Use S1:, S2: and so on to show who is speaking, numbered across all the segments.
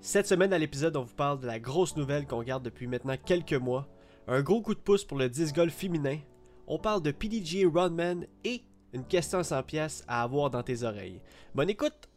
S1: Cette semaine à l'épisode, on vous parle de la grosse nouvelle qu'on garde depuis maintenant quelques mois. Un gros coup de pouce pour le disc golf féminin. On parle de PDGA Runman et une question 100 pièces à avoir dans tes oreilles. Bonne écoute!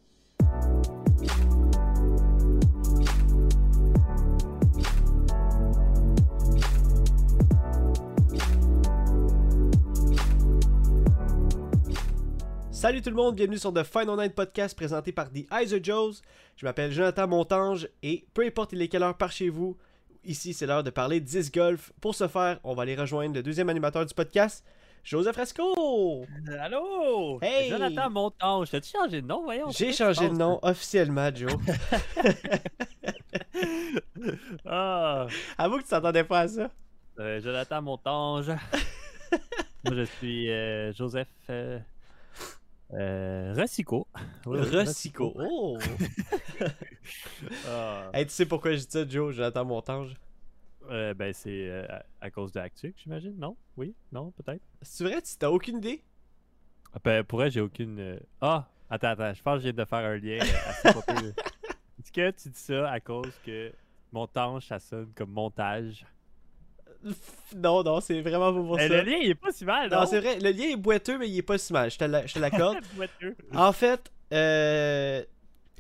S1: Salut tout le monde, bienvenue sur The Final Night Podcast présenté par The Eyes of Joes. Je m'appelle Jonathan Montange et peu importe il est quelle heure par chez vous, ici c'est l'heure de parler disc golf. Pour ce faire, on va aller rejoindre le deuxième animateur du podcast, Joseph Fresco.
S2: Allô?
S1: Hey!
S2: Jonathan Montange. T'as-tu changé de nom, voyons?
S1: J'ai changé de nom officiellement, Joe.
S2: Ah,
S1: Avoue que tu t'attendais pas à ça.
S2: euh, Jonathan Montange. Moi, je suis euh, Joseph euh, euh. Oui,
S1: Rosico. Oh!
S2: Ah,
S1: hey, tu sais pourquoi je dis ça, Joe, Jonathan Montange?
S2: euh, ben, c'est euh, à, à cause de Actuc, j'imagine? Non? Oui? Non? Peut-être?
S1: C'est vrai, tu t'as aucune idée?
S2: Ah, Ben, pour elle, j'ai aucune. euh, Ah! Attends, attends, je pense que je viens de faire un lien euh, assez. Est-ce que tu dis ça à cause que montage, ça sonne comme montage?
S1: Pff, Non, non, c'est vraiment pas pour ça.
S2: le lien, il est pas si mal, non?
S1: Non, c'est vrai, le lien est boiteux, mais il est pas si mal, je te l'accorde. En fait, euh,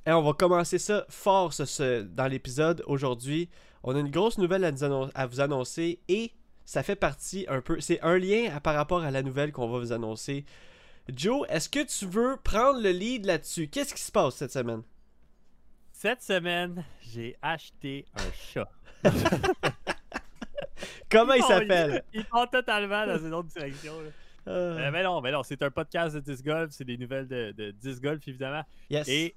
S1: et on va commencer ça fort ce- ce- dans l'épisode aujourd'hui. On a une grosse nouvelle à, nous annon- à vous annoncer et ça fait partie un peu. C'est un lien à- par rapport à la nouvelle qu'on va vous annoncer. Joe, est-ce que tu veux prendre le lead là-dessus? Qu'est-ce qui se passe cette semaine?
S2: Cette semaine, j'ai acheté un chat.
S1: Comment il s'appelle?
S2: Il part totalement dans une autre direction. là. Euh,
S1: Euh,
S2: mais non, mais non, c'est un podcast de disc golf, c'est des nouvelles de, de disc golf évidemment.
S1: yes.
S2: Et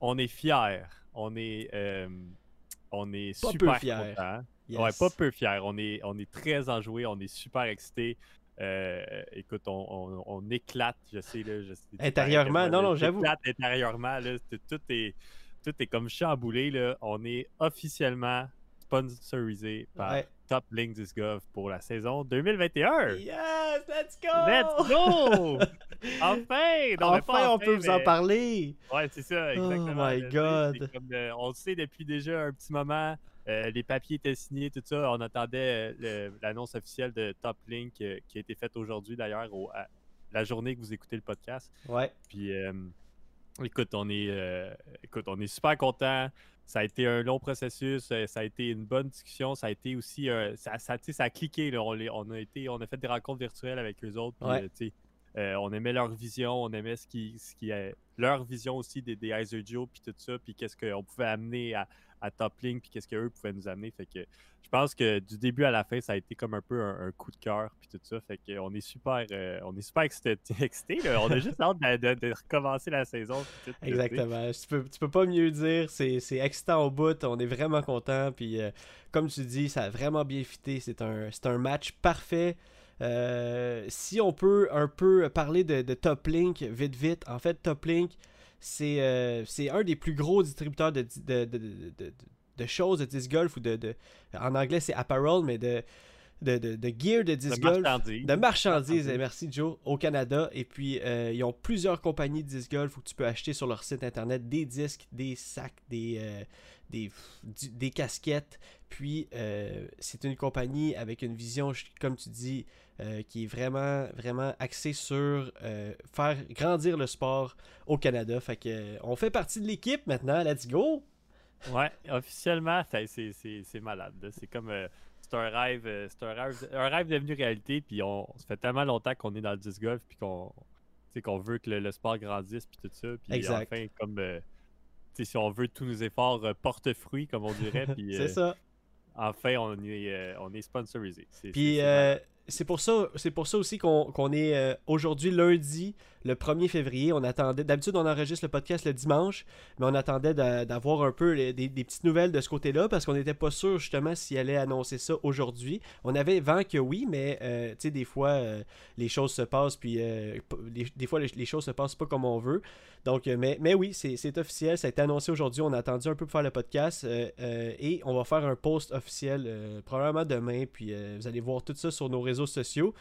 S2: on est fiers. On est, euh, on est
S1: Pas
S2: super
S1: fiers.
S2: contents.
S1: yes.
S2: Ouais, pas peu fiers. On est, on est très enjoués, on est super excités. Euh, écoute, on, on- on éclate, je sais. Là, je sais
S1: Intérieurement, non, non, j'avoue.
S2: On éclate intérieurement. Là, tout, est, tout est comme chamboulé. Là. On est officiellement sponsorisé par
S1: Ouais.
S2: Top Link Disc Golf pour la saison 2021.
S1: Yes, let's go!
S2: Let's go! Enfin! Non, mais pas
S1: enfin, on peut vous en parler!
S2: Ouais, c'est ça, exactement.
S1: Oh my God.
S2: comme, euh, on le sait depuis déjà un petit moment. euh, les papiers étaient signés, tout ça. On attendait euh, l'annonce officielle de Top Link euh, qui a été faite aujourd'hui d'ailleurs, la journée que vous écoutez le podcast.
S1: Ouais.
S2: Puis, écoute, on est, écoute, on est super content. Ça a été un long processus, euh, ça a été une bonne discussion, ça a été aussi, euh, ça, a cliqué. là. On, on a été, on a fait des rencontres virtuelles avec eux autres. puis,
S1: Ouais.
S2: Euh, on aimait leur vision, on aimait ce qui, ce qui est leur vision aussi des, des Iser Joe, puis tout ça, puis qu'est-ce qu'on pouvait amener à, à Top Link, puis qu'est-ce qu'eux pouvaient nous amener. Fait que je pense que du début à la fin, ça a été comme un peu un, coup de cœur, puis tout ça. Fait que on est super, euh, on est super excité, excité, là. On a juste hâte de, de- recommencer la saison.
S1: Exactement. Tu peux, tu peux pas mieux dire. C'est c'est excitant au bout. On est vraiment content. Puis, euh, comme tu dis, ça a vraiment bien fité. C'est un, c'est un match parfait. Euh, si on peut un peu parler de, de Top Link vite vite, en fait, Top Link, c'est euh, c'est un des plus gros distributeurs de, de, de, choses de disc golf ou de, de en anglais c'est apparel, mais de, de, gear de disc
S2: De
S1: golf.
S2: marchandises.
S1: De marchandises, merci Joe, au Canada. Et puis, euh, ils ont plusieurs compagnies de disc golf où tu peux acheter sur leur site internet des disques, des sacs, des, euh, des, des casquettes. Puis, euh, c'est une compagnie avec une vision, comme tu dis, euh, qui est vraiment, vraiment axée sur euh, faire grandir le sport au Canada. Fait que, on fait partie de l'équipe maintenant. Let's go!
S2: Ouais, officiellement, c'est malade. C'est comme. c'est un rêve, c'est un rêve, un rêve devenu réalité. Puis on, ça fait tellement longtemps qu'on est dans le disc golf, puis qu'on qu'on veut que le, le sport grandisse, puis tout ça. Puis
S1: Exact.
S2: enfin, comme. Si on veut tous nos efforts euh, portent fruit, comme on dirait. Puis
S1: C'est
S2: euh,
S1: ça.
S2: enfin, on est, euh, on est sponsorisé.
S1: Puis
S2: c'est-
S1: pour ça, c'est pour ça aussi qu'on est euh, aujourd'hui lundi, le 1er février. On attendait, d'habitude on enregistre le podcast le dimanche, mais on attendait d'a- d'avoir un peu des, des petites nouvelles de ce côté-là parce qu'on n'était pas sûr justement s'il allait annoncer ça aujourd'hui. On avait vent que oui, mais euh, tu sais des fois euh, les choses se passent puis des fois les, les choses se passent pas comme on veut. Donc, mais, mais oui, c'est officiel, ça a été annoncé aujourd'hui. On a attendu un peu pour faire le podcast et on va faire un post officiel probablement demain. Puis vous allez voir tout ça sur nos réseaux sociaux.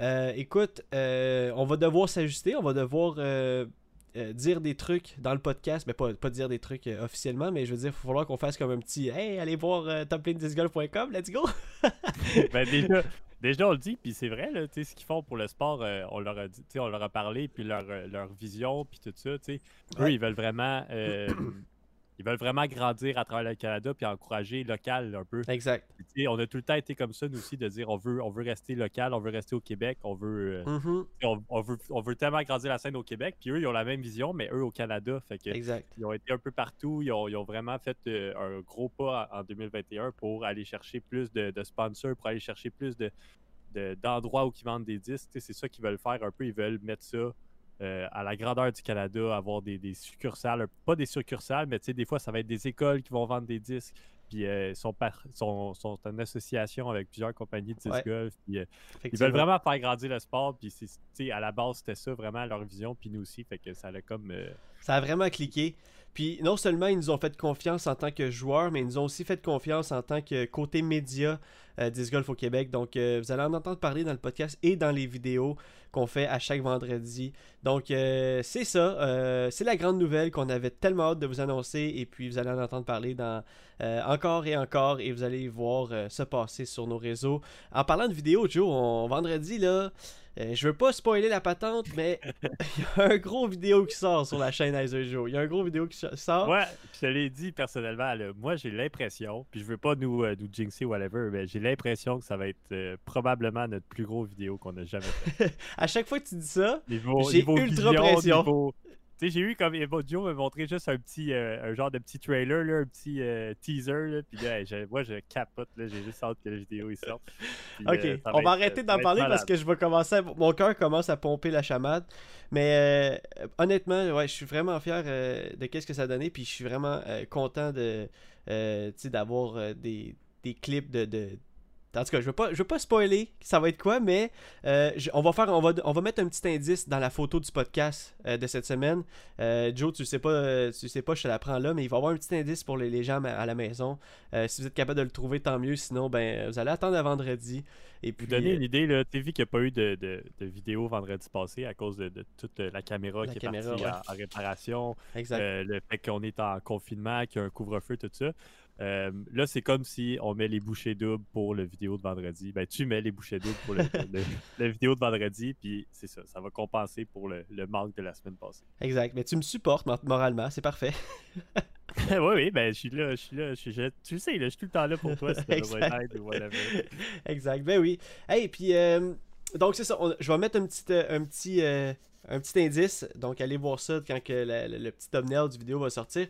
S1: Euh, écoute, euh, on va devoir s'ajuster, on va devoir euh, dire des trucs dans le podcast, mais pas, pas dire des trucs officiellement, mais je veux dire, il va falloir qu'on fasse comme un petit Hey, allez voir toplane10golf.com, let's go!
S2: ben déjà, déjà, on le dit, puis c'est vrai, là, tu sais, ce qu'ils font pour le sport, on leur a dit, on leur a parlé, puis leur, leur vision, puis tout ça, tu sais. Eux,
S1: Ouais.
S2: ils veulent vraiment. Ils veulent vraiment grandir à travers le Canada puis encourager local un peu.
S1: Exact.
S2: Sais, on a tout le temps été comme ça, nous aussi, de dire on veut, on veut rester local, on veut rester au Québec, on veut, euh,
S1: Mhm,
S2: on, on veut, on veut tellement grandir la scène au Québec. Puis eux, ils ont la même vision, mais eux au Canada. Fait que
S1: Exact.
S2: ils ont été un peu partout. Ils ont, ils ont vraiment fait euh, un gros pas en en 2021 pour aller chercher plus de, de sponsors, pour aller chercher plus de, de- d'endroits où ils vendent des disques. C'est ça qu'ils veulent faire un peu. Ils veulent mettre ça euh, à la grandeur du Canada, avoir des, des succursales, pas des succursales, mais des fois, ça va être des écoles qui vont vendre des disques. Puis euh, ils sont, par- sont, sont en association avec plusieurs compagnies de disques
S1: Ouais.
S2: golf. Puis, euh, ils veulent vraiment faire grandir le sport. Puis à la base, c'était ça vraiment leur vision. Puis nous aussi, fait que ça a comme. euh,
S1: Ça a vraiment cliqué. Puis non seulement ils nous ont fait confiance en tant que joueurs, mais ils nous ont aussi fait confiance en tant que côté média euh, Disc Golf au Québec. Donc euh, vous allez en entendre parler dans le podcast et dans les vidéos qu'on fait à chaque vendredi. Donc euh, c'est ça. euh, c'est la grande nouvelle qu'on avait tellement hâte de vous annoncer. Et puis vous allez en entendre parler dans encore et encore. Et vous allez voir se passer sur nos réseaux. En parlant de vidéos, Joe, on, vendredi là. euh, je veux pas spoiler la patente, mais il y a un gros vidéo qui sort sur la chaîne Heiser Joe. Il y a un gros vidéo qui sort.
S2: Ouais, puis je l'ai dit personnellement, moi j'ai l'impression, puis je veux pas nous, nous jinxer whatever, mais j'ai l'impression que ça va être euh, probablement notre plus gros vidéo qu'on a jamais fait.
S1: À chaque fois que tu dis ça, J'ai ultra
S2: vision,
S1: pression.
S2: niveau- j'ai eu comme Evo Joe me montrer juste un petit, euh, un genre de petit trailer, là, un petit euh, teaser, là, puis là, je- moi je capote, là, j'ai juste hâte que la vidéo il sorte. Puis,
S1: Ok,
S2: euh,
S1: on va arrêter d'en parler parce que je vais commencer. à- Mon cœur commence à pomper la chamade. Mais honnêtement, ouais, je suis vraiment fier de qu'est-ce que ça a donné. Puis je suis vraiment content de, d'avoir des, des clips de, de- En tout cas, je veux pas, je veux pas spoiler ça va être quoi, mais euh, je- on va faire, on va, on va mettre un petit indice dans la photo du podcast euh, de cette semaine. Euh, Joe, tu sais pas, tu sais pas, je te la prends là, mais il va y avoir un petit indice pour les, les gens à à la maison. Si vous êtes capable de le trouver, tant mieux. Sinon, ben, vous allez attendre à vendredi. Et puis,
S2: Vous une idée, là, qu'il n'y a pas eu de, de, de vidéo vendredi passé à cause de, de toute la caméra
S1: La
S2: qui
S1: caméra,
S2: est partie
S1: ouais.
S2: en, en réparation,
S1: exact.
S2: le fait qu'on est en confinement, qu'il y a un couvre-feu, tout ça. Euh, là, c'est comme si on met les bouchées doubles pour le vidéo de vendredi. Ben, tu mets les bouchées doubles pour le, le- le vidéo de vendredi, puis c'est ça. Ça va compenser pour le, le manque de la semaine passée.
S1: Exact. Mais tu me supportes mor- moralement, c'est parfait.
S2: oui, oui, ben, je suis là, je suis là. je suis- je- tu le sais, là, je suis tout le temps là pour toi si
S1: Exact. exact. Ben oui. Hey, puis euh, donc c'est ça. on- je vais mettre un petit, euh, un petit, euh, un petit indice. Donc allez voir ça quand que la- la- le petit thumbnail du vidéo va sortir.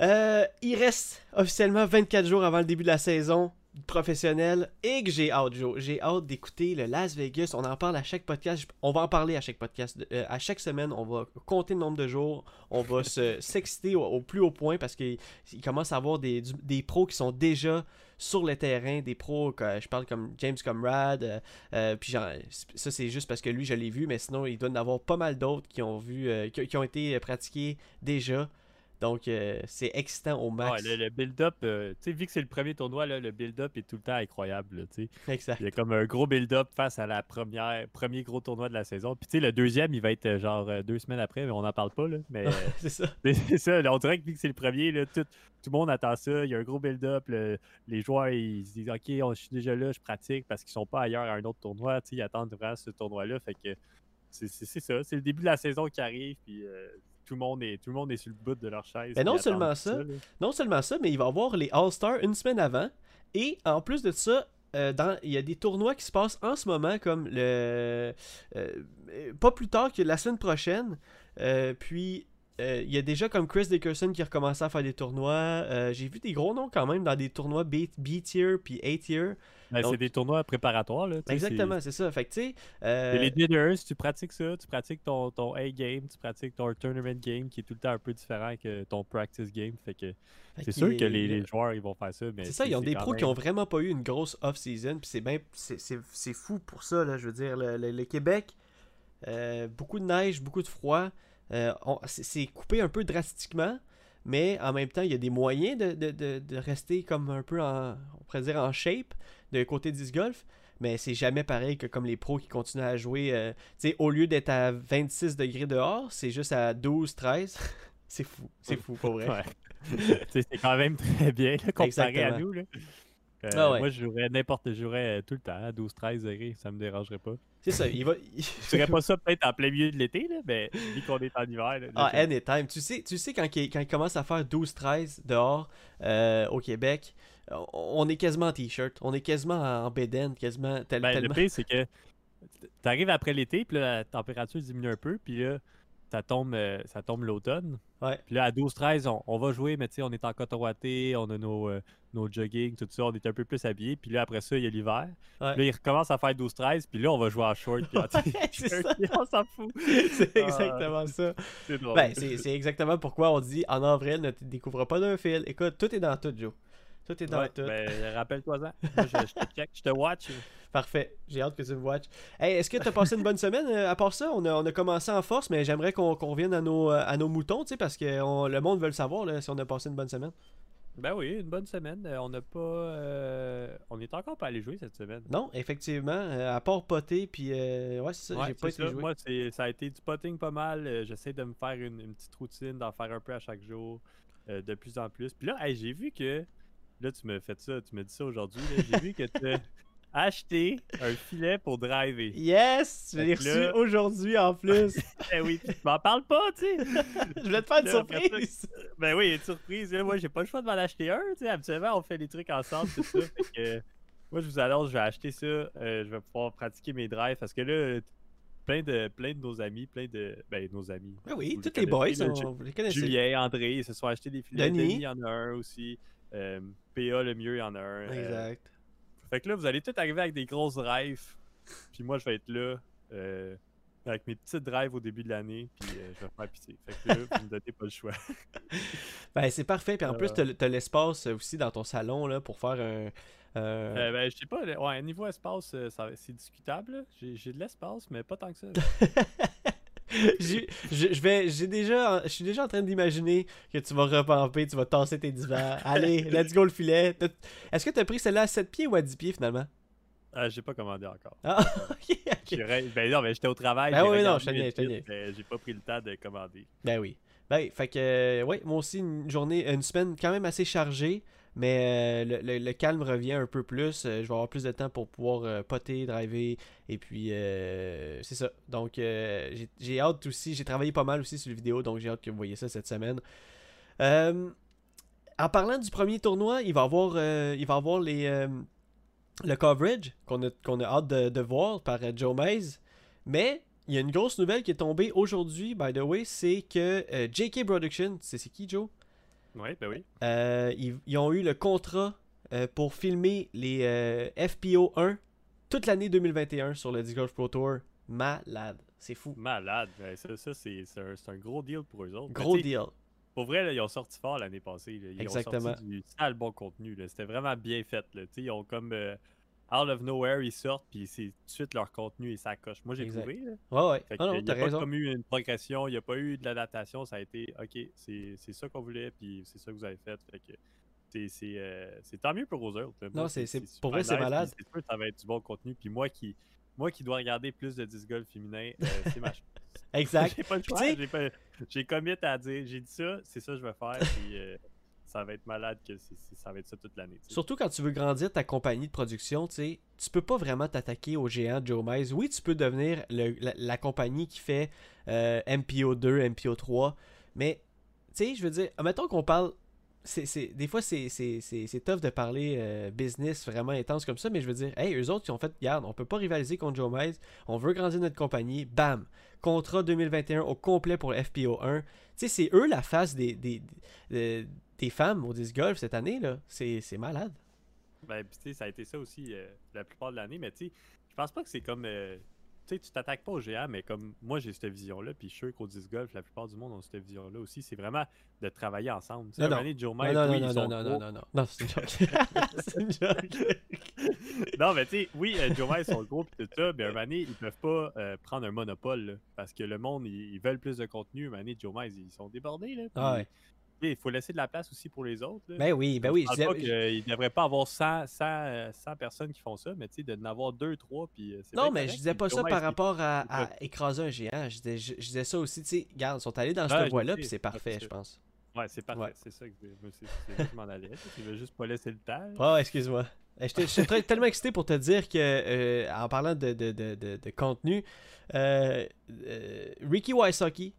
S1: Euh, il reste officiellement 24 jours avant le début de la saison professionnelle et que j'ai hâte, Joe. J'ai hâte d'écouter le Las Vegas. On en parle à chaque podcast. On va en parler à chaque podcast. Euh, à chaque semaine, on va compter le nombre de jours. On va se s'exciter au, au plus haut point parce qu'il il commence à avoir des, des pros qui sont déjà sur le terrain, des pros, je parle comme James Comrade, euh, euh, puis genre, ça c'est juste parce que lui je l'ai vu, mais sinon il doit y en avoir pas mal d'autres qui ont vu, euh, qui, qui ont été pratiqués déjà. Donc euh, c'est excitant au max.
S2: Ouais, le, le build-up, euh, tu sais, vu que c'est le premier tournoi, là, le build-up est tout le temps incroyable. là, tu sais.
S1: Exact.
S2: Il y a comme un gros build-up face à la première premier gros tournoi de la saison. Puis tu sais, le deuxième, il va être euh, genre deux semaines après, mais on n'en parle pas. Là, mais
S1: c'est ça.
S2: c'est ça, là, on dirait que vu que c'est le premier, là, tout, tout le monde attend ça. Il y a un gros build-up. le- Les joueurs, ils se disent OK, on- je suis déjà là, je pratique parce qu'ils sont pas ailleurs à un autre tournoi. tu sais, Ils attendent vraiment ce tournoi-là. Fait que c'est ça. C'est le début de la saison qui arrive. Puis euh, tout, le monde est, tout le monde est sur le bout de leur chaise.
S1: Mais non seulement ça. Non seulement ça, mais il va y avoir les All-Stars une semaine avant. Et en plus de ça, euh, dans- il y a des tournois qui se passent en ce moment, comme le. euh, pas plus tard que la semaine prochaine. Euh, puis. euh, il y a déjà comme Chris Dickerson qui a recommencé à faire des tournois. Euh, J'ai vu des gros noms quand même dans des tournois B- B-tier puis A-tier.
S2: Ben, c'est des tournois préparatoires. Là,
S1: Exactement, c'est ça. Fait que euh,
S2: les dinners, tu pratiques ça, tu pratiques ton, ton A-game, tu pratiques ton tournament game qui est tout le temps un peu différent que ton practice game. Fait que c'est sûr
S1: est-
S2: que les, les joueurs ils vont faire ça. mais
S1: C'est ça, ils ont des pros qui ont vraiment pas eu une grosse off-season, puis c'est c'est fou pour ça, là, je veux dire, le, le- le Québec, euh, beaucoup de neige, beaucoup de froid, euh, c'est coupé un peu drastiquement, mais en même temps, il y a des moyens de, de- de- de rester comme un peu en, on pourrait dire en shape de côté disc golf, mais c'est jamais pareil que comme les pros qui continuent à jouer. euh, tu sais, au lieu d'être à 26 degrés dehors, c'est juste à 12, 13. c'est fou, c'est fou pour vrai.
S2: Ouais. C'est quand même très bien là, comparé à nous. Là. Euh,
S1: Ah ouais.
S2: Moi, je jouerais n'importe, je jouerais euh, tout le temps à 12-13 degrés, ça me dérangerait pas.
S1: C'est ça, il va.
S2: Je ferais pas ça peut-être en plein milieu de l'été, là, mais vu qu'on est en hiver. Là,
S1: Ah, anytime. Tu sais, tu sais quand, il, quand il commence à faire 12-13 dehors euh, au Québec, on- est quasiment en t-shirt. On est quasiment en bédaine, quasiment tel-
S2: Ben, le
S1: tellement.
S2: pire, c'est que t'arrives après l'été, puis là, la température diminue un peu, puis là, ça tombe, euh, ça tombe l'automne.
S1: Ouais.
S2: Puis là, à 12-13, on, on va jouer, mais tu sais, on est en coton on a nos, euh, nos jogging, tout ça, on est un peu plus habillés. Puis là, après ça, il y a l'hiver.
S1: Ouais.
S2: Puis Là, il recommence à faire 12-13, puis là, on va jouer en short, puis en
S1: Ouais,
S2: on s'en fout.
S1: C'est
S2: Ah.
S1: exactement ça.
S2: C'est.
S1: Ben, c'est exactement pourquoi on dit en avril, ne te découvre pas d'un fil. Écoute, tout est dans tout, Joe. Tout est dans
S2: Ouais,
S1: tout.
S2: ben, rappelle-toi-en. Moi, je, je te check, je te watch.
S1: Parfait. J'ai hâte que tu me watches. Hey, Est-ce que tu as passé une bonne semaine? Euh, À part ça, on a, on a commencé en force, mais j'aimerais qu'on qu'on revienne à nos, euh, à nos moutons, tu sais, parce que on- le monde veut le savoir là, si on a passé une bonne semaine.
S2: Ben oui, une bonne semaine. Euh, On n'a pas. euh, On est encore pas allé jouer cette semaine.
S1: Non, effectivement, euh, à part poter, puis euh, ouais, c'est ça,
S2: Ouais,
S1: j'ai pas
S2: c'est
S1: été
S2: ça.
S1: joué.
S2: Moi, ça a été du potting pas mal. J'essaie de me faire une, une petite routine, d'en faire un peu à chaque jour, de plus en plus. Puis là, hey, j'ai vu que. Là, tu me fait ça, tu me dis ça aujourd'hui. J'ai vu que tu as acheté un filet pour driver.
S1: Yes! Je l'ai reçu
S2: là-
S1: aujourd'hui en plus.
S2: Eh oui, tu m'en parles pas, tu sais.
S1: je voulais te faire une
S2: Là, après ça-
S1: surprise.
S2: Ben oui, une surprise. Là, moi, j'ai pas le choix de m'en acheter un. Tu sais, habituellement, on fait des trucs ensemble, tout ça. fait que, moi, je vous annonce, je vais acheter ça. euh, je vais pouvoir pratiquer mes drives parce que là, plein de, plein de nos amis, plein de. Ben, nos amis.
S1: Ben oui, tous
S2: les
S1: boys, on- vous les connaissez.
S2: Julien, André, ils se sont achetés des filets.
S1: Denis.
S2: Denis, il y en a un aussi. Euh, PA, le mieux, il y en a un. Euh,
S1: Exact.
S2: fait que là, vous allez tous arriver avec des grosses drives. Puis moi, je vais être là. euh, avec mes petites drives au début de l'année, puis euh, je vais faire pitié. Fait que là, vous me donnez pas le choix.
S1: Ben c'est parfait, puis en plus,
S2: Euh.
S1: t'as l'espace aussi dans ton salon là, pour faire un.
S2: Euh, ben, je sais pas, ouais, niveau espace, euh, c'est discutable. j'ai de l'espace, mais pas tant que ça.
S1: J'ai- je je vais, j'ai déjà, je suis déjà en train d'imaginer que tu vas repamper, tu vas tasser tes divans. Allez, let's go le filet. Est-ce que t'as pris celle-là à 7 pieds ou à 10 pieds finalement?
S2: Ah, j'ai pas commandé encore.
S1: Ah, ok, ok.
S2: J'ai- Ben non, mais j'étais au travail.
S1: Ben oui, non, je
S2: mais J'ai pas pris le temps de commander.
S1: Ben oui. Ben, fait que, euh, ouais, moi aussi, une journée, une semaine quand même assez chargée, mais euh, le, calme revient un peu plus. Euh, je vais avoir plus de temps pour pouvoir euh, poter, driver, et puis c'est ça. Donc, j'ai- hâte aussi, j'ai travaillé pas mal aussi sur les vidéos, donc j'ai hâte que vous voyez ça cette semaine. En parlant du premier tournoi, il va avoir, il va avoir les, le coverage qu'on a, hâte de, voir par Joe Mays. Mais il y a une grosse nouvelle qui est tombée aujourd'hui, by the way, c'est que JK Production, c'est qui Joe?
S2: Oui, ben oui.
S1: Euh, ils, ils ont eu le contrat euh, pour filmer les euh, FPO 1 toute l'année 2021 sur le Disc Golf Pro Tour. Malade, c'est fou.
S2: Malade. Ben, ça, ça c'est un, gros deal pour eux autres.
S1: Gros
S2: Ben,
S1: deal.
S2: Pour vrai, là, ils ont sorti fort l'année passée. là. Ils
S1: Exactement.
S2: ont sorti du sale bon contenu. C'était vraiment bien fait. Là. Ils ont comme out of nowhere, ils sortent, puis c'est tout de suite leur contenu et ça coche. Moi, j'ai trouvé. Là.
S1: Ouais, ouais. Ah non,
S2: il n'y a pas
S1: raison.
S2: comme eu une progression, il n'y a pas eu de l'adaptation, ça a été OK, c'est ça qu'on voulait, puis c'est ça que vous avez fait. Fait que c'est- euh, tant mieux pour eux autres. là.
S1: Non, c'est- pour vrai, c'est malade.
S2: C'est sûr que ça va être du bon contenu, puis moi qui, moi qui dois regarder plus de disc golf féminin, euh, c'est ma chance.
S1: Exact.
S2: J'ai pas choix, j'ai commit à dire, j'ai dit ça, c'est ça que je vais faire, puis euh, ça va être malade que ça va être ça toute l'année.
S1: Surtout quand tu veux grandir ta compagnie de production, tu sais, tu peux pas vraiment t'attaquer au géant Joe Mize. Oui, tu peux devenir le- la, compagnie qui fait euh, MPO2, MPO3, mais tu sais, je veux dire, mettons qu'on parle. des fois, c'est tough de parler euh, business vraiment intense comme ça, mais je veux dire, hey, eux autres, ils ont fait, regarde, on peut pas rivaliser contre Joe Mize, on veut grandir notre compagnie, bam, contrat 2021 au complet pour le FPO1. Tu sais, c'est eux la face des, des, des femmes au disc golf cette année, là. C'est c'est malade.
S2: Ben, tu sais, ça a été ça aussi euh, la plupart de l'année, mais tu sais, je pense pas que c'est comme. euh, tu sais, tu t'attaques pas au géant, mais comme moi j'ai cette vision-là, puis je suis sûr qu'au disc golf, la plupart du monde ont cette vision-là aussi. C'est vraiment de travailler ensemble.
S1: Non, non.
S2: Joe
S1: Non, non,
S2: oui,
S1: non, non, non, non, non, non, non, c'est une joke. c'est une joke.
S2: non, mais tu sais, oui, euh, Joe Mize sont gros pis tout ça, mais un ils peuvent pas prendre un monopole, là, parce que le monde, ils, ils veulent plus de contenu. Un donné, Joe Mize, ils sont débordés, là. puis
S1: Ah ouais.
S2: Il faut laisser de la place aussi pour les autres. Là.
S1: Ben oui, ben oui.
S2: Je qu'il ne devrait pas avoir 100, 100, 100 personnes qui font ça, mais tu sais, de n'avoir 2, 3, puis euh,
S1: Non, mais je disais pas ça par rapport à, à, écraser un géant. Je disais, je, disais ça aussi, tu sais, regarde, ils sont allés dans cette voie-là, puis c'est parfait, je pense.
S2: Ouais, c'est parfait, c'est ça que je m'en allais. Tu veux juste pas laisser le temps.
S1: Oh, excuse-moi. Je suis tellement excité pour te dire que, euh, en parlant de, de, de, de contenu, euh, euh, Ricky Wysocki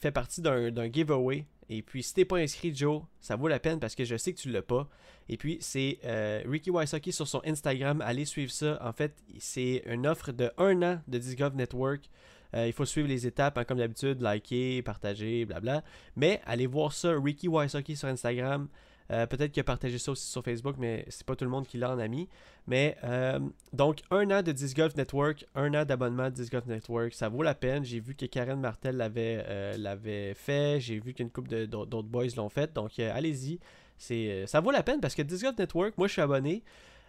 S1: fait partie d'un giveaway. Et puis, si t'es pas inscrit, Joe, ça vaut la peine parce que je sais que tu l'as pas. Et puis, c'est Ricky Wysocki sur son Instagram. Allez suivre ça. En fait, c'est une offre de un an de Disc Network. il faut suivre les étapes, hein, comme d'habitude, liker, partager, blabla. Mais allez voir ça, Ricky Wysocki sur Instagram. Euh, peut-être qu'il a partagé ça aussi sur Facebook, mais c'est pas tout le monde qui l'a en ami. Mais euh, donc, un an de Disc Golf Network, un an d'abonnement de Disc Golf Network, ça vaut la peine. J'ai vu que Karen Martel l'avait euh, fait. J'ai vu qu'une couple d'autres boys l'ont fait. Donc, allez-y. ça vaut la peine parce que Disc Golf Network, moi je suis abonné.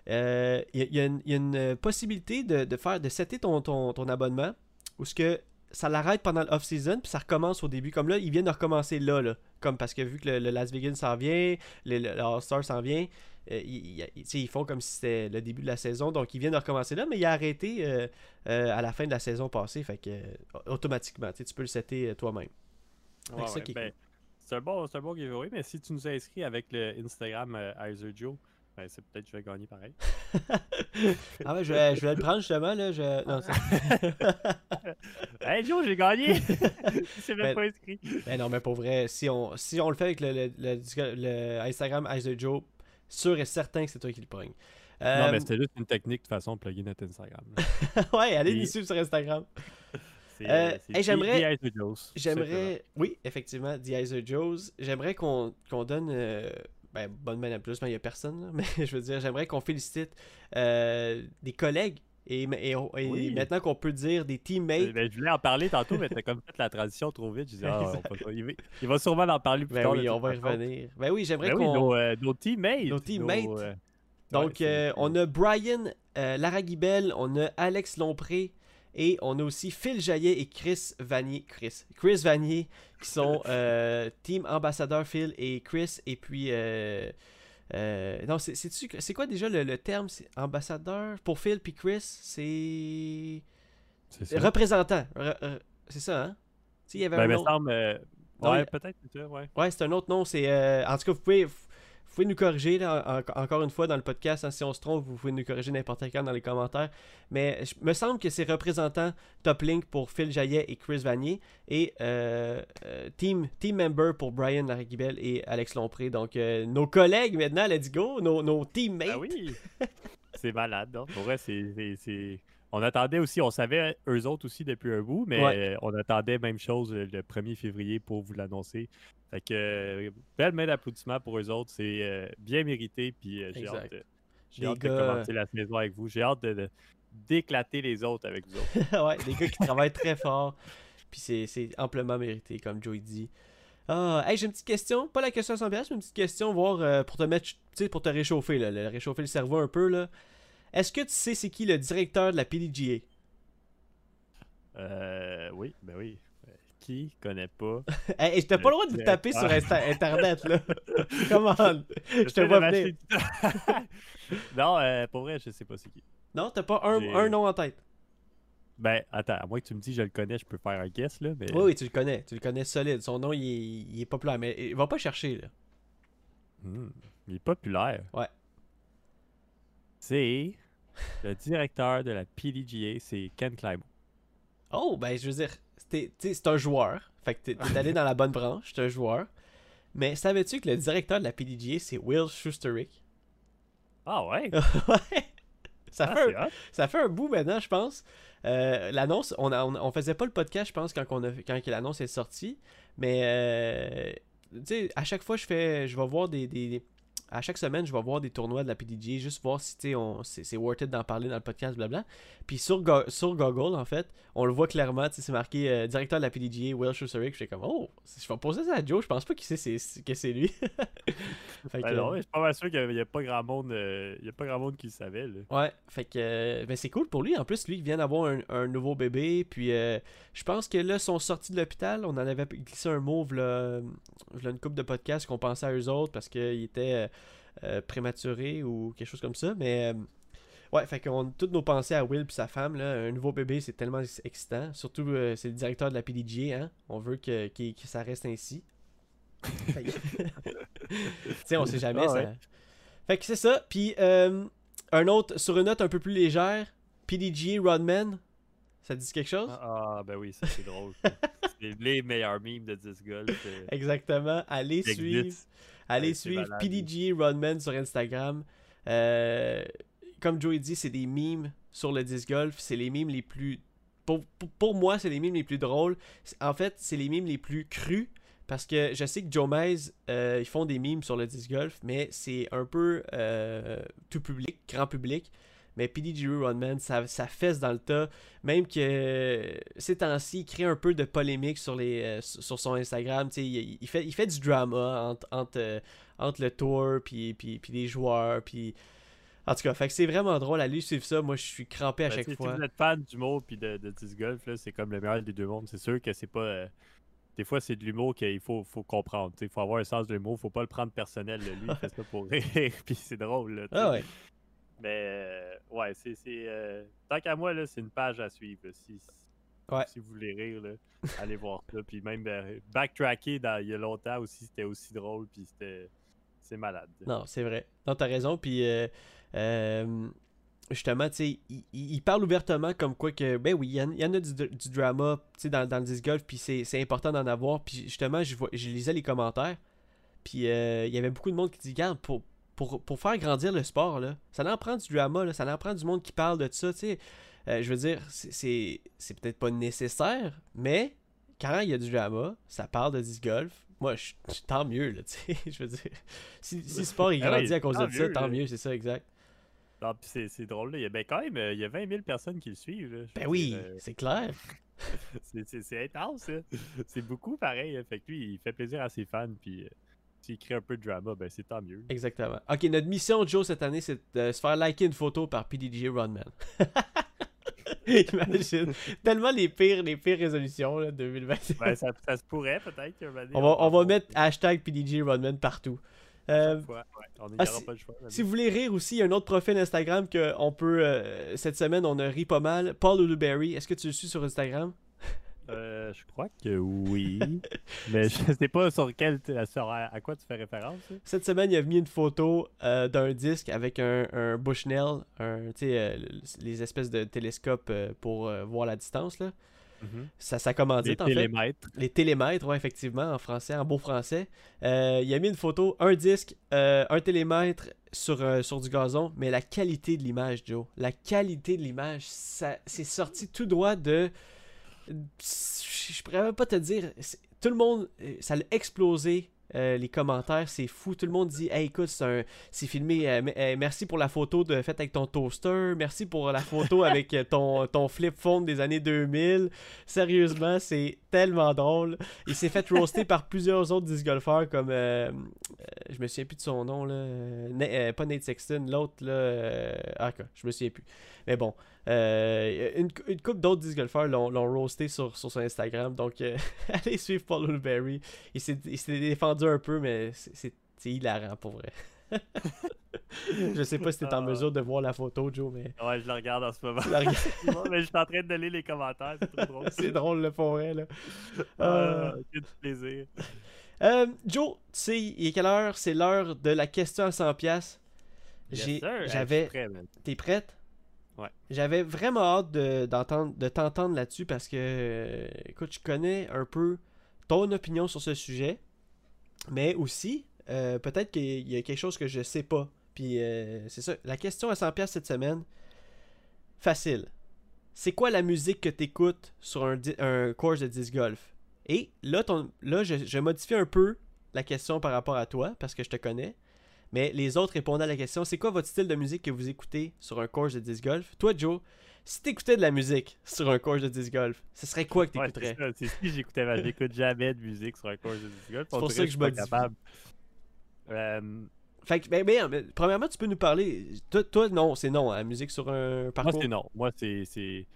S1: Il y, a une possibilité de, faire de setter ton, ton, ton abonnement où ce que ça l'arrête pendant l'off-season, puis ça recommence au début. Comme là, ils viennent de recommencer là, là. Comme parce que vu que le, Las Vegas s'en vient, le, All-Star s'en vient, euh, ils, font comme si c'était le début de la saison. Donc, ils viennent de recommencer là, mais il a arrêté euh, euh, à la fin de la saison passée. Fait que, automatiquement, tu peux le setter toi-même.
S2: Ben, c'est un, bon, un bon giveaway, mais si tu nous as inscrit avec le Instagram Joe, ben, c'est peut-être que je vais gagner pareil.
S1: ah ouais, je vais, je vais le prendre justement. Là, je... Non,
S2: hey Joe, j'ai gagné! c'est même ben, pas inscrit.
S1: Ben non, mais pour vrai, si on, si on le fait avec le, le, le, Instagram Ice de Joe, sûr et certain que c'est toi qui le prends. non,
S2: mais euh, c'était juste une technique de façon de plugger notre Instagram.
S1: ouais, allez nous suivre sur Instagram. Euh, j'aimerais. J'aimerais. Oui, effectivement, The Joes. J'aimerais qu'on donne. Euh, ben, bonne à plus, mais il n'y a personne. Mais je veux dire, j'aimerais qu'on félicite euh, des collègues et, et, maintenant qu'on peut dire des teammates.
S2: Ben, je voulais en parler tantôt, mais t'as comme fait la transition trop vite. Je disais, ah, il, va, sûrement en parler plus
S1: ben
S2: tard.
S1: Oui, on va y revenir. Ben oui, j'aimerais
S2: ben
S1: qu'on.
S2: Oui, nos, teammates.
S1: Nos teammates. Euh, Donc, euh, on a Brian Laragibel, on a Alex Lompré, et on a aussi Phil Jaillet et Chris Vanier. Chris. Chris Vanier, qui sont euh, team ambassadeur Phil et Chris. Et puis. Euh, euh, non, c'est quoi déjà le, terme? Ambassadeur pour Phil puis Chris C'est. Représentant. c'est ça, hein?
S2: Il y avait ben, un autre... ouais, peut-être, ouais.
S1: Ouais, c'est un autre nom. C'est, en tout cas, vous pouvez, vous pouvez nous corriger encore une fois dans le podcast. Hein, si on se trompe, vous pouvez nous corriger n'importe quand dans les commentaires. Mais il me semble que c'est représentant Top Link pour Phil Jaillet et Chris Vanier et euh, euh, team, team member pour Brian Lariguibel et Alex Lompré. Donc euh, nos collègues maintenant, let's go, nos, nos teammates. Ah
S2: oui, c'est malade. Donc. Pour vrai, c'est on attendait aussi, on savait eux autres aussi depuis un bout, mais on attendait même chose le 1er février pour vous l'annoncer. Fait que euh, belle main d'applaudissement pour eux autres, c'est euh, bien mérité, puis euh, j'ai hâte, de, commencer la saison avec vous. J'ai hâte de, d'éclater les autres avec vous autres.
S1: ouais, des gars qui travaillent très fort, puis c'est, amplement mérité, comme Joey dit. Ah, hey, j'ai une petite question, pas la question à 100$, mais une petite question, voir pour te mettre, pour te réchauffer, là, réchauffer le cerveau un peu, là. Est-ce que tu sais c'est qui le directeur de la PDGA?
S2: Euh, oui, ben oui. Qui connaît pas?
S1: hey, t'ai pas le droit de vous taper sur Internet, là. Comment? Je te vois venir.
S2: non, euh, pour vrai, je sais pas c'est qui.
S1: Non, t'as pas un, un, nom en tête?
S2: Ben, attends, à moins que tu me dises je le connais, je peux faire un guess, là. Mais...
S1: Oui, oui, tu le connais. Tu le connais solide. Son nom, il est, il est populaire. Mais il va pas chercher, là.
S2: Hmm, il est populaire.
S1: Ouais.
S2: C'est le directeur de la PDGA, c'est Ken.
S1: Oh, ben je veux dire, c'est un joueur. Fait que t'es allé dans la bonne branche, c'est un joueur. Mais savais-tu que le directeur de la PDGA, c'est Will Schusterick?
S2: Ah ouais?
S1: ouais! Ça, ah, fait un, ça fait un bout maintenant, je pense. Euh, l'annonce, on, on, faisait pas le podcast, je pense, quand, on a, quand l'annonce est sortie. Mais, euh, tu sais, à chaque fois, je fais, je vais voir des, à chaque semaine, je vais voir des tournois de la PDGA, juste voir si c'est worth it d'en parler dans le podcast, blabla. Puis sur, sur Google, en fait, on le voit clairement, c'est marqué euh, directeur de la PDGA, Will Schusserick. Je suis comme, oh, je vais poser ça à Joe, je pense pas qu'il sait que c'est lui.
S2: fait ben non, je suis pas sûr qu'il n'y a, pas grand monde, euh, il y a pas grand monde qui le savait. Là.
S1: Ouais, fait que euh, ben c'est cool pour lui. En plus, lui, il vient d'avoir un, nouveau bébé. Puis je pense que là, sont sortis de l'hôpital. On en avait glissé un mot, là, une coupe de podcasts qu'on pensait à eux autres parce qu'ils étaient prématurés ou quelque chose comme ça. Mais Ouais, fait qu'on toutes nos pensées à Will et sa femme, là, un nouveau bébé, c'est tellement excitant. Surtout, euh, c'est le directeur de la PDGA, hein. On veut que, ça reste ainsi. tu sais, on sait jamais, ah ça. Fait que c'est ça. Puis, euh, un autre, sur une note un peu plus légère, PDGA Rodman, ça dit quelque chose?
S2: Ah, ah ben oui, ça c'est drôle. c'est les meilleurs memes de Disc Golf. Euh,
S1: Exactement. Allez suivre. Allez suivre PDGA Rodman sur Instagram. Euh, comme Joey dit, c'est des memes sur le disc golf. C'est les memes les plus. Pour, moi, c'est les memes les plus drôles. En fait, c'est les memes les plus crus. Parce que je sais que Joe Mays, euh, ils font des memes sur le disc golf, mais c'est un peu euh, tout public, grand public. Mais PDG Rodman, ça, ça fesse dans le tas. Même que ces temps-ci, il crée un peu de polémique sur, les, euh, sur son Instagram. Il, il, fait, il fait du drama entre, entre, entre le tour, puis, puis, puis les joueurs, puis en tout cas, fait que c'est vraiment drôle. Allez suivre ça. Moi, je suis crampé à ben, chaque fois.
S2: Si vous êtes fan d'humour puis de, de disc golf, c'est comme le meilleur des deux mondes. C'est sûr que c'est pas. Euh, des fois, c'est de l'humour qu'il faut, faut comprendre. Il faut avoir un sens de l'humour. faut pas le prendre personnel. Lui, il fait ça pour rire. puis c'est drôle. Là,
S1: ah ouais.
S2: Mais euh, ouais, c'est. Euh, tant qu'à moi, c'est une page à suivre. Si, si vous voulez rire, là, allez voir ça. Puis même backtracker il y a longtemps aussi, c'était aussi drôle. Puis c'était. C'est malade.
S1: Non, c'est vrai. Non, t'as raison. Puis euh, justement, tu sais, il, parle ouvertement comme quoi que, ben oui, il y, en, a du, drama, dans, dans le disc golf, puis c'est important d'en avoir. Puis justement, je, je lisais les commentaires, puis euh, il y avait beaucoup de monde qui dit, regarde, pour, pour, faire grandir le sport, là, ça en prend du drama, là, ça en prend du monde qui parle de ça, tu sais. Euh, je veux dire, c'est peut-être pas nécessaire, mais quand il y a du drama, ça parle de disc golf. Moi, je, tant mieux, là, tu sais. Je veux dire, si, si le sport il ah grandit à cause de ça, tant mieux, c'est ça, exact.
S2: C'est drôle. Là. Il y a, ben, quand même, euh, il y a 20 000 personnes qui le suivent.
S1: ben oui, euh, c'est clair.
S2: c'est intense. C'est beaucoup pareil. Fait que lui, il fait plaisir à ses fans. Puis euh, s'il crée un peu de drama, ben c'est tant mieux.
S1: Exactement. Ok, notre mission, Joe, cette année, c'est de se faire liker une photo par PDG Rodman. Imagine. Tellement les pires, les pires résolutions là, 2020.
S2: Ben, ça, ça, se pourrait peut-être.
S1: On va, on va mettre hashtag PDG Rodman partout.
S2: Euh, ah,
S1: si, vous voulez rire aussi, il y a un autre profil Instagram que on peut. Euh, cette semaine, on a ri pas mal. Paul Uluberry, est-ce que tu le suis sur Instagram?
S2: Euh, Je crois que oui. mais je sais pas sur quel. à quoi tu fais référence.
S1: Cette semaine, il a mis une photo d'un disque avec un, un Bushnell, un, les espèces de télescopes pour voir la distance. là. Mhm. Ça, ça commandite,
S2: en télémètres.
S1: Les télémètres, oui, effectivement, en français, en beau français. Euh, il a mis une photo, un disque, euh, un télémètre sur, euh, sur du gazon, mais la qualité de l'image, Joe, la qualité de l'image, c'est sorti tout droit de... Je pourrais même pas te dire, tout le monde, ça a explosé euh, les commentaires, c'est fou. Tout le monde dit Hey, écoute, c'est filmé. Euh, euh, merci pour la photo de, faite avec ton toaster. Merci pour la photo avec ton, ton flip phone des années 2000. Sérieusement, c'est tellement drôle. Il s'est fait roaster par plusieurs autres disc golfeurs comme. je me souviens plus de son nom, là. pas Nate Sexton, l'autre, là. ah, quoi, je me souviens plus. Mais bon, euh, une, une couple d'autres disc golfeurs l'ont roasté sur, sur son Instagram. Donc, euh, allez suivre Paul Ulberry. Il s'est défendu un peu, mais c'est hilarant pour vrai. je sais pas si t'es en ah. mesure de voir la photo, Joe, mais.
S2: Ouais, je la regarde en ce moment. mais je suis en train de lire les commentaires, c'est trop drôle.
S1: c'est drôle le forêt, là.
S2: Ah, quel plaisir.
S1: Euh, Joe, tu sais, il est quelle heure? C'est l'heure de la question à 100$. J'avais. T'es prête? J'avais vraiment hâte de, t'entendre là-dessus parce que, écoute, je connais un peu ton opinion sur ce sujet, mais aussi, euh, peut-être qu'il y a quelque chose que je sais pas. Puis euh, c'est ça, la question à 100$ cette semaine, facile. C'est quoi la musique que tu écoutes sur un, un course de disc golf? Et là, ton, là je modifie un peu la question par rapport à toi parce que je te connais. Mais les autres répondaient à la question c'est quoi votre style de musique que vous écoutez sur un course de disc golf? Toi, Joe, si t'écoutais de la musique sur un course de disc golf, ce serait quoi que t'écouterais?
S2: Ouais, c'est si j'écoutais, mais j'écoute jamais de musique sur un course de disc golf.
S1: C'est pour ça que
S2: je suis pas capable. Euh,
S1: Fait que, ben, ben, ben, premièrement, tu peux nous parler. Toi, toi, non, c'est non, la musique sur un
S2: moi,
S1: parcours.
S2: c'est non. Moi, c'est.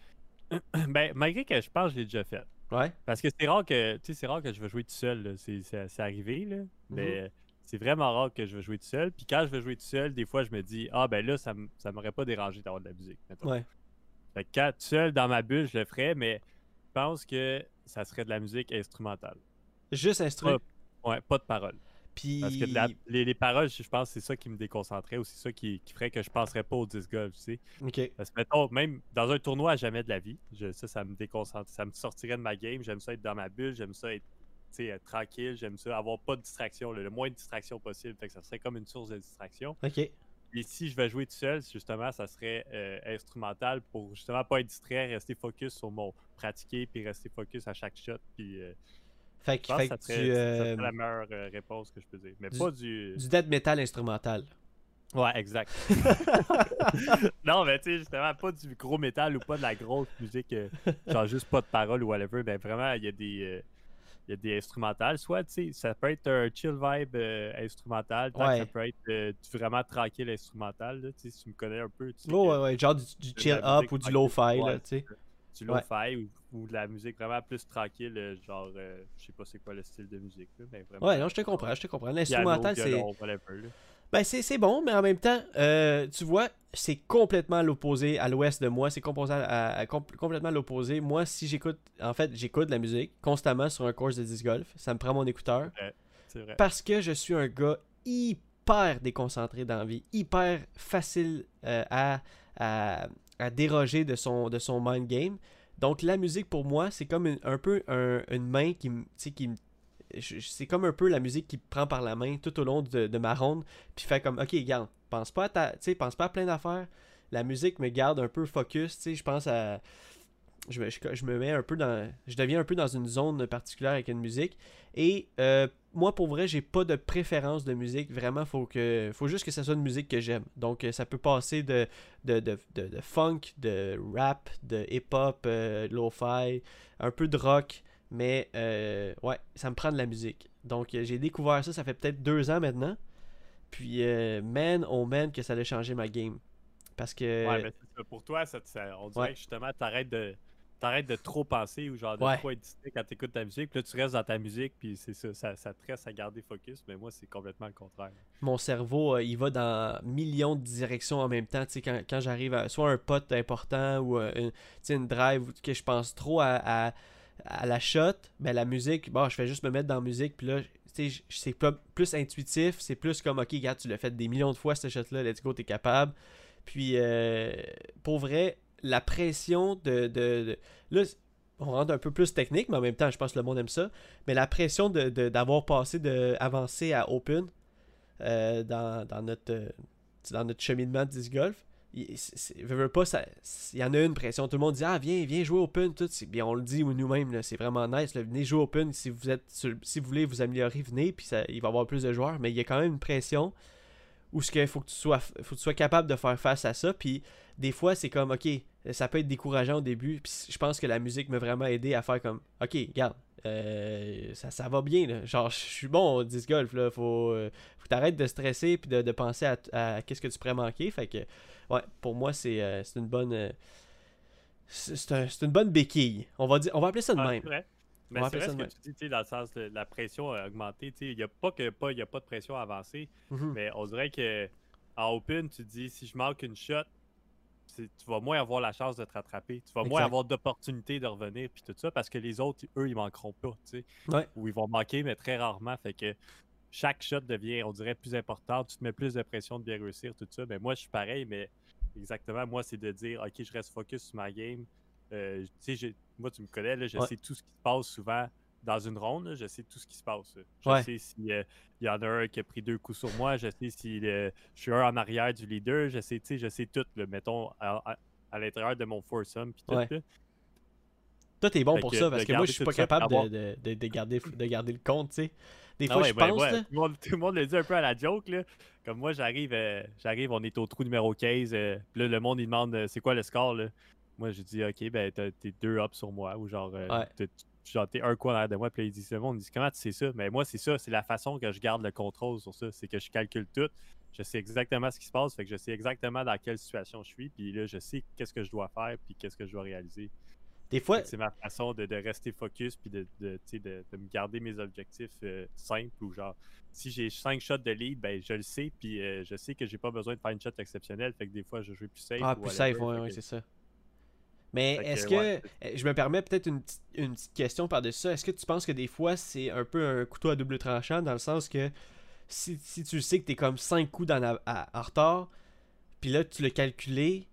S2: ben, malgré que je pense que je l'ai déjà fait.
S1: Ouais.
S2: Parce que c'est rare que tu sais, c'est rare que je vais jouer tout seul. C'est, arrivé, là.
S1: Mhm.
S2: Mais c'est vraiment rare que je vais jouer tout seul. Puis quand je vais jouer tout seul, des fois, je me dis Ah, ben là, ça, ça m'aurait pas dérangé d'avoir de la musique. mettons.
S1: Ouais.
S2: Fait que quand tout seul dans ma bulle, je le ferais, mais je pense que ça serait de la musique instrumentale.
S1: Juste instru.
S2: Ouais. Pas de paroles.
S1: Puis.
S2: Parce que la- les, les paroles, je pense que c'est ça qui me déconcentrait ou c'est ça qui, qui ferait que je penserais pas au disc golf, tu sais.
S1: Ok.
S2: Parce que, mettons, même dans un tournoi à jamais de la vie, je- ça, ça me déconcentre, ça me sortirait de ma game. J'aime ça être dans ma bulle, j'aime ça être, sais, être tranquille, j'aime ça avoir pas de distraction, le, le moins de distraction possible. Fait que ça serait comme une source de distraction.
S1: Ok.
S2: Et si je vais jouer tout seul, justement, ça serait euh, instrumental pour justement pas être distrait, rester focus sur mon pratiquer, puis rester focus à chaque shot. Puis euh,
S1: Fait
S2: je
S1: que,
S2: pense
S1: fait
S2: que ça serait,
S1: tu.
S2: ça
S1: euh,
S2: serait la meilleure euh, réponse que je peux dire. Mais
S1: du-
S2: pas du.
S1: Du death metal instrumental.
S2: Ouais, exact. non, mais tu sais, justement, pas du gros métal ou pas de la grosse musique, euh, genre juste pas de paroles ou whatever. Ben vraiment, il y a des. Il y a des instrumentales. Soit, tu sais, ça peut être un chill vibe euh, instrumental, tant que ça peut être euh, vraiment tranquille instrumental. là, tu sais, si tu me connais un peu, tu sais
S1: Oh, ouais, ouais. Genre du, chill up ou du low-fi, là,
S2: Ouais,
S1: tu sais.
S2: du lo-fi ou, ou de la musique vraiment plus tranquille, genre, euh, je sais pas c'est quoi le style de musique, là, mais vraiment.
S1: Ouais, non, je te comprends, je te comprends. L'instrumental, c'est. Ben, c'est c'est bon, mais en même temps, euh, tu vois, c'est complètement l'opposé à l'ouest de moi. C'est complètement l'opposé. Moi, si j'écoute, en fait, j'écoute de la musique constamment sur un course de disc golf. Ça me prend mon écouteur.
S2: Vrai.
S1: Parce que je suis un gars hyper déconcentré dans la vie, hyper facile euh, à, à, à déroger de son, de son mind game. Donc la musique pour moi, c'est comme une- un peu un- une main qui qui me- c'est comme un peu la musique qui prend par la main tout au long de, ma ronde, puis fait comme, ok, regarde, pense pas à ta, pense pas à plein d'affaires. La musique me garde un peu focus, tu je pense à, je me, je, me mets un peu dans, je deviens un peu dans une zone particulière avec une musique. Et euh, moi, pour vrai, j'ai pas de préférence de musique. Vraiment, faut que, faut juste que ça soit une musique que j'aime. Donc, euh, ça peut passer de, de, de, de- de funk, de rap, de hip-hop, euh, lo-fi, un peu de rock. Mais euh, ouais, ça me prend de la musique. Donc, euh, j'ai découvert ça, ça fait peut-être deux ans maintenant. Puis, euh, man, oh man, que ça a changé ma game. Parce que.
S2: Ouais, mais. Pour toi, ça, on dirait
S1: Ouais.
S2: que justement, t'arrêtes de, t'arrêtes de trop penser ou genre de
S1: Ouais.
S2: trop être distrait quand t'écoutes ta musique. Puis là, tu restes dans ta musique, puis c'est ça, ça, ça te reste à garder focus. Mais moi, c'est complètement le contraire.
S1: mon cerveau, il va dans millions de directions en même temps. Tu sais, quand, quand j'arrive à soit un pote important ou une, une drive que je pense trop à, à, à la shot, ben la musique, bon, je fais juste me mettre dans la musique, puis là, c'est plus intuitif, c'est plus comme, ok, regarde, tu l'as fait des millions de fois, cette shot-là, let's go, t'es capable. Puis, euh, pour vrai, la pression de, de, Là, on rentre un peu plus technique, mais en même temps, je pense que le monde aime ça. Mais la pression de- de- d'avoir passé de à Open, euh, dans, dans notre, euh, dans notre cheminement de disc golf. Il, pas, ça, y en a une pression. Tout le monde dit Ah, viens, viens jouer Open. Tout. Bien, on le dit nous-mêmes, c'est vraiment nice. venez jouer Open. Si vous, êtes si vous voulez vous améliorer, venez. Puis ça, il va y avoir plus de joueurs. Mais il y a quand même une pression où ce faut que tu sois faut que tu sois capable de faire face à ça. Puis des fois, c'est comme Ok, ça peut être décourageant au début. Puis je pense que la musique m'a vraiment aidé à faire comme Ok, regarde. Euh, ça, ça va bien là. genre je suis bon au disc golf là faut euh, faut que t'arrêtes de stresser puis de, de penser à, à qu'est-ce que tu pourrais manquer. Fait que, ouais, pour moi, c'est euh, une bonne. euh, c'est un- une bonne béquille. On va, dire, on va appeler ça de
S2: Ah,
S1: même.
S2: vrai. Mais c'est vrai ce que tu dis, dans le sens de la pression a augmenté. Il n'y a pas que pas, y a pas de pression à avancer,
S1: Mhm.
S2: mais on dirait que en open, tu te dis si je manque une shot, tu vas moins avoir la chance de te rattraper. Tu vas moins avoir d'opportunités de revenir puis tout ça parce que les autres, eux, ils manqueront pas. tu sais.
S1: Ouais.
S2: Ou ils vont manquer, mais très rarement. Fait que chaque shot devient, on dirait, plus important. Tu te mets plus de pression de bien réussir, tout ça. Mais moi, je suis pareil, mais exactement, moi, c'est de dire OK, je reste focus sur ma game. Euh, tu sais, moi, tu me connais, là, je
S1: Ouais.
S2: sais tout ce qui se passe souvent dans une ronde, là, je sais tout ce qui se passe. Je
S1: Ouais.
S2: sais s'il y en a un qui a pris deux coups sur moi, je sais si euh, je suis un en arrière du leader, je sais, je sais tout, là, mettons, à, à- à l'intérieur de mon foursome. Puis tout,
S1: Ouais.
S2: là.
S1: Toi, t'es bon
S2: Fait
S1: pour
S2: que
S1: ça, parce que moi, je suis pas capable de, de, de garder, de garder le compte, tu sais. Des
S2: Ah
S1: fois,
S2: ouais,
S1: je
S2: ben,
S1: pense,
S2: tout, le monde, tout le monde le dit un peu à la joke. Là. Comme moi, j'arrive, euh, j'arrive, on est au trou numéro 15. euh, puis là, le monde, il demande euh, c'est quoi le score. Là? Moi, je dis ok, ben t'as- t'es deux ups sur moi. Ou genre, euh, genre, t'es un coup en arrière de moi. Puis là, il dit le monde, il dit comment tu sais ça? Mais moi, c'est ça. C'est la façon que je garde le contrôle sur ça. C'est que je calcule tout. Je sais exactement ce qui se passe. Fait que je sais exactement dans quelle situation je suis. Puis là, je sais qu'est-ce que je dois faire. Puis qu'est-ce que je dois réaliser.
S1: Des fois,
S2: C'est ma façon de, de rester focus puis de, de, tu sais, de, de me garder mes objectifs euh, simples ou genre si j'ai 5 shots de lead, ben je le sais puis euh, je sais que j'ai pas besoin de faire une shot exceptionnelle, fait que des fois je joue plus safe.
S1: ah, plus safe, ouais, ouais, c'est ça. Mais est-ce que,
S2: ouais,
S1: euh, je me permets peut-être une, petite- une petite question par-dessus ça, est-ce que tu penses que des fois c'est un peu un couteau à double tranchant dans le sens que si, si tu sais que t'es comme 5 coups dans la- à- en retard, puis là tu l'as calculé,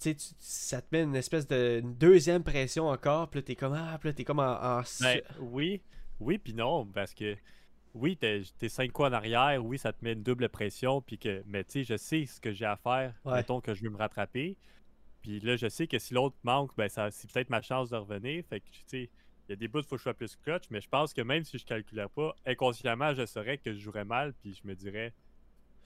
S1: tu ça te met une espèce de une deuxième pression encore, puis là t'es comme, ah, puis là t'es comme en... en-
S2: Ben, oui, oui puis non parce que oui, t'es t'es 5 coups en arrière, oui, ça te met une double pression puis que mais tu sais, je sais ce que j'ai à faire,
S1: Ouais.
S2: mettons que je veux me rattraper. Puis là, je sais que si l'autre manque, ben ça c'est peut-être ma chance de revenir, fait que tu sais il y a des bouts, il faut que je sois plus clutch, mais je pense que même si je calculais pas, inconsciemment, je saurais que je jouerais mal, puis je me dirais,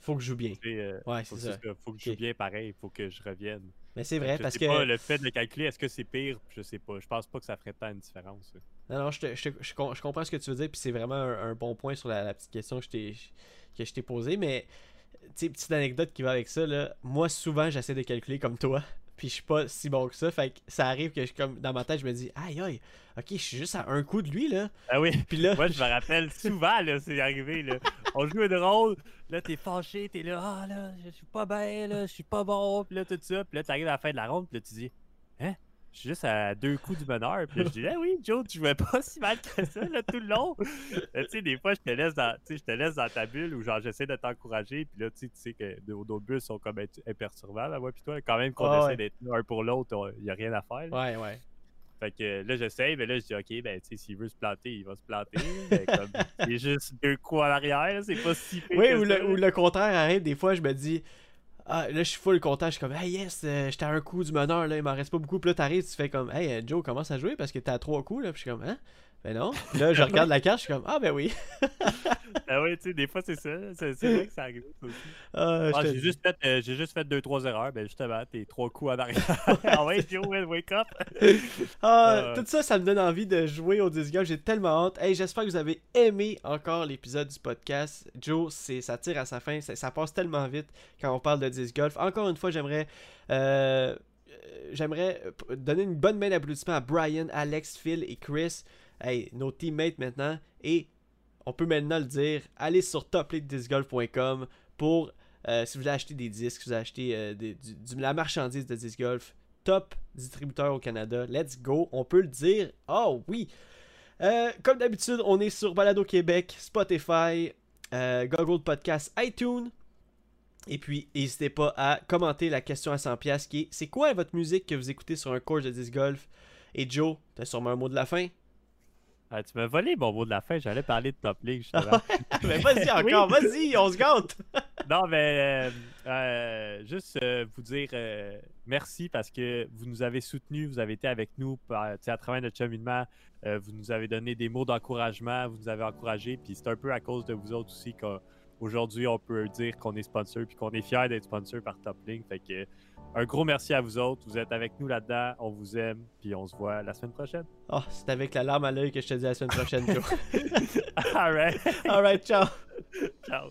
S1: faut que je joue bien.
S2: euh,
S1: Ouais,
S2: faut,
S1: c'est
S2: que
S1: ça.
S2: faut que je joue bien pareil, faut que je revienne.
S1: Mais c'est vrai,
S2: je
S1: parce
S2: sais
S1: que...
S2: pas, le fait de calculer, est-ce que c'est pire, je sais pas. Je pense pas que ça ferait tant une différence.
S1: Non, non, je, te- je te- je com- je comprends ce que tu veux dire, puis c'est vraiment un, un bon point sur la, la petite question que je t'ai posée, mais tu sais, petite anecdote qui va avec ça, là, moi souvent j'essaie de calculer comme toi, puis je suis pas si bon que ça, fait que ça arrive que je comme dans ma tête je me dis aïe aïe, ok je suis juste à un coup de lui là,
S2: Ah oui,
S1: puis là,
S2: moi je me rappelle souvent, là, c'est arrivé. Là. On joue une rôle, là t'es fâché, t'es là, ah là, je suis pas bien, là, je suis pas bon, puis là tout ça, puis là t'arrives à la fin de la ronde, puis là tu dis, hein, je suis juste à deux coups du bonheur, puis je dis, ah oui, Joe, tu jouais pas si mal que ça, là, tout le long. Là, tu sais, des fois je te laisse dans, tu sais, je te laisse dans ta bulle, ou genre j'essaie de t'encourager, puis là tu sais, tu sais que nos bulles sont comme imperturbables, moi, puis toi, quand même qu'on
S1: Ah
S2: essaie
S1: ouais.
S2: d'être un pour l'autre, il y a rien à faire. là.
S1: ouais ouais,
S2: Fait que euh, là, j'essaye, mais là, je dis, OK, ben, tu sais, s'il veut se planter, il va se planter. Mais comme, c'est juste deux coups en arrière, là, c'est pas si pire.
S1: oui ou le, ou le contraire arrive, des fois je me dis ah, là, je suis full content. Je suis comme, hey, yes, euh, j'étais à un coup du meneur, là, il m'en reste pas beaucoup. Puis là, t'arrives, tu fais comme, hey, Joe, commence à jouer parce que t'es à trois coups, là. Puis je suis comme, hein? Ben non. Puis là, je regarde la carte, je suis comme, ah, ben oui.
S2: Ah oui, tu sais, des fois, c'est ça. C'est vrai que ça arrive aussi.
S1: Ah,
S2: Ah, j'ai juste fait, euh, j'ai juste fait deux, trois erreurs. Ben, justement, t'es trois coups en arrière. ah ouais, Joe, wake up.
S1: Ah,
S2: Euh.
S1: Tout ça, ça me donne envie de jouer au disc golf. J'ai tellement hâte. Hey, j'espère que vous avez aimé encore l'épisode du podcast. Joe, c'est, ça tire à sa fin. Ça, ça passe tellement vite quand on parle de disc golf. Encore une fois, j'aimerais. euh, euh, J'aimerais donner une bonne main d'applaudissement à Brian, Alex, Phil et Chris, hey, nos teammates maintenant. Et on peut maintenant le dire, allez sur topleaguediscgolf.com pour, euh, si vous voulez acheter des disques, si vous acheter euh, la marchandise de disc golf, top distributeur au Canada. Let's go. On peut le dire. Oh oui. Euh, comme d'habitude, on est sur Balado Québec, Spotify, Google Podcast, iTunes. Et puis, n'hésitez pas à commenter la question à 100$ qui est c'est quoi votre musique que vous écoutez sur un cours de disc golf? Et Joe, t'as sûrement un mot de la fin
S2: Ah, tu m'as volé mon mot de la fin. J'allais parler de Top League, justement.
S1: Mais vas-y encore, vas-y, on se gâte
S2: non, mais euh, euh, juste euh, vous dire merci parce que vous nous avez soutenus, vous avez été avec nous par- à travers notre cheminement. vous nous avez donné des mots d'encouragement, vous nous avez encouragés. Puis c'est un peu à cause de vous autres aussi qu'aujourd'hui, on peut dire qu'on est sponsor puis qu'on est fiers d'être sponsor par Top Link. Fait que un gros merci à vous autres. Vous êtes avec nous là-dedans. On vous aime. Puis on se voit la semaine prochaine.
S1: Oh, c'est avec la larme à l'œil que je te dis la semaine prochaine, Joe.
S2: All right.
S1: Alright, ciao
S2: Ciao.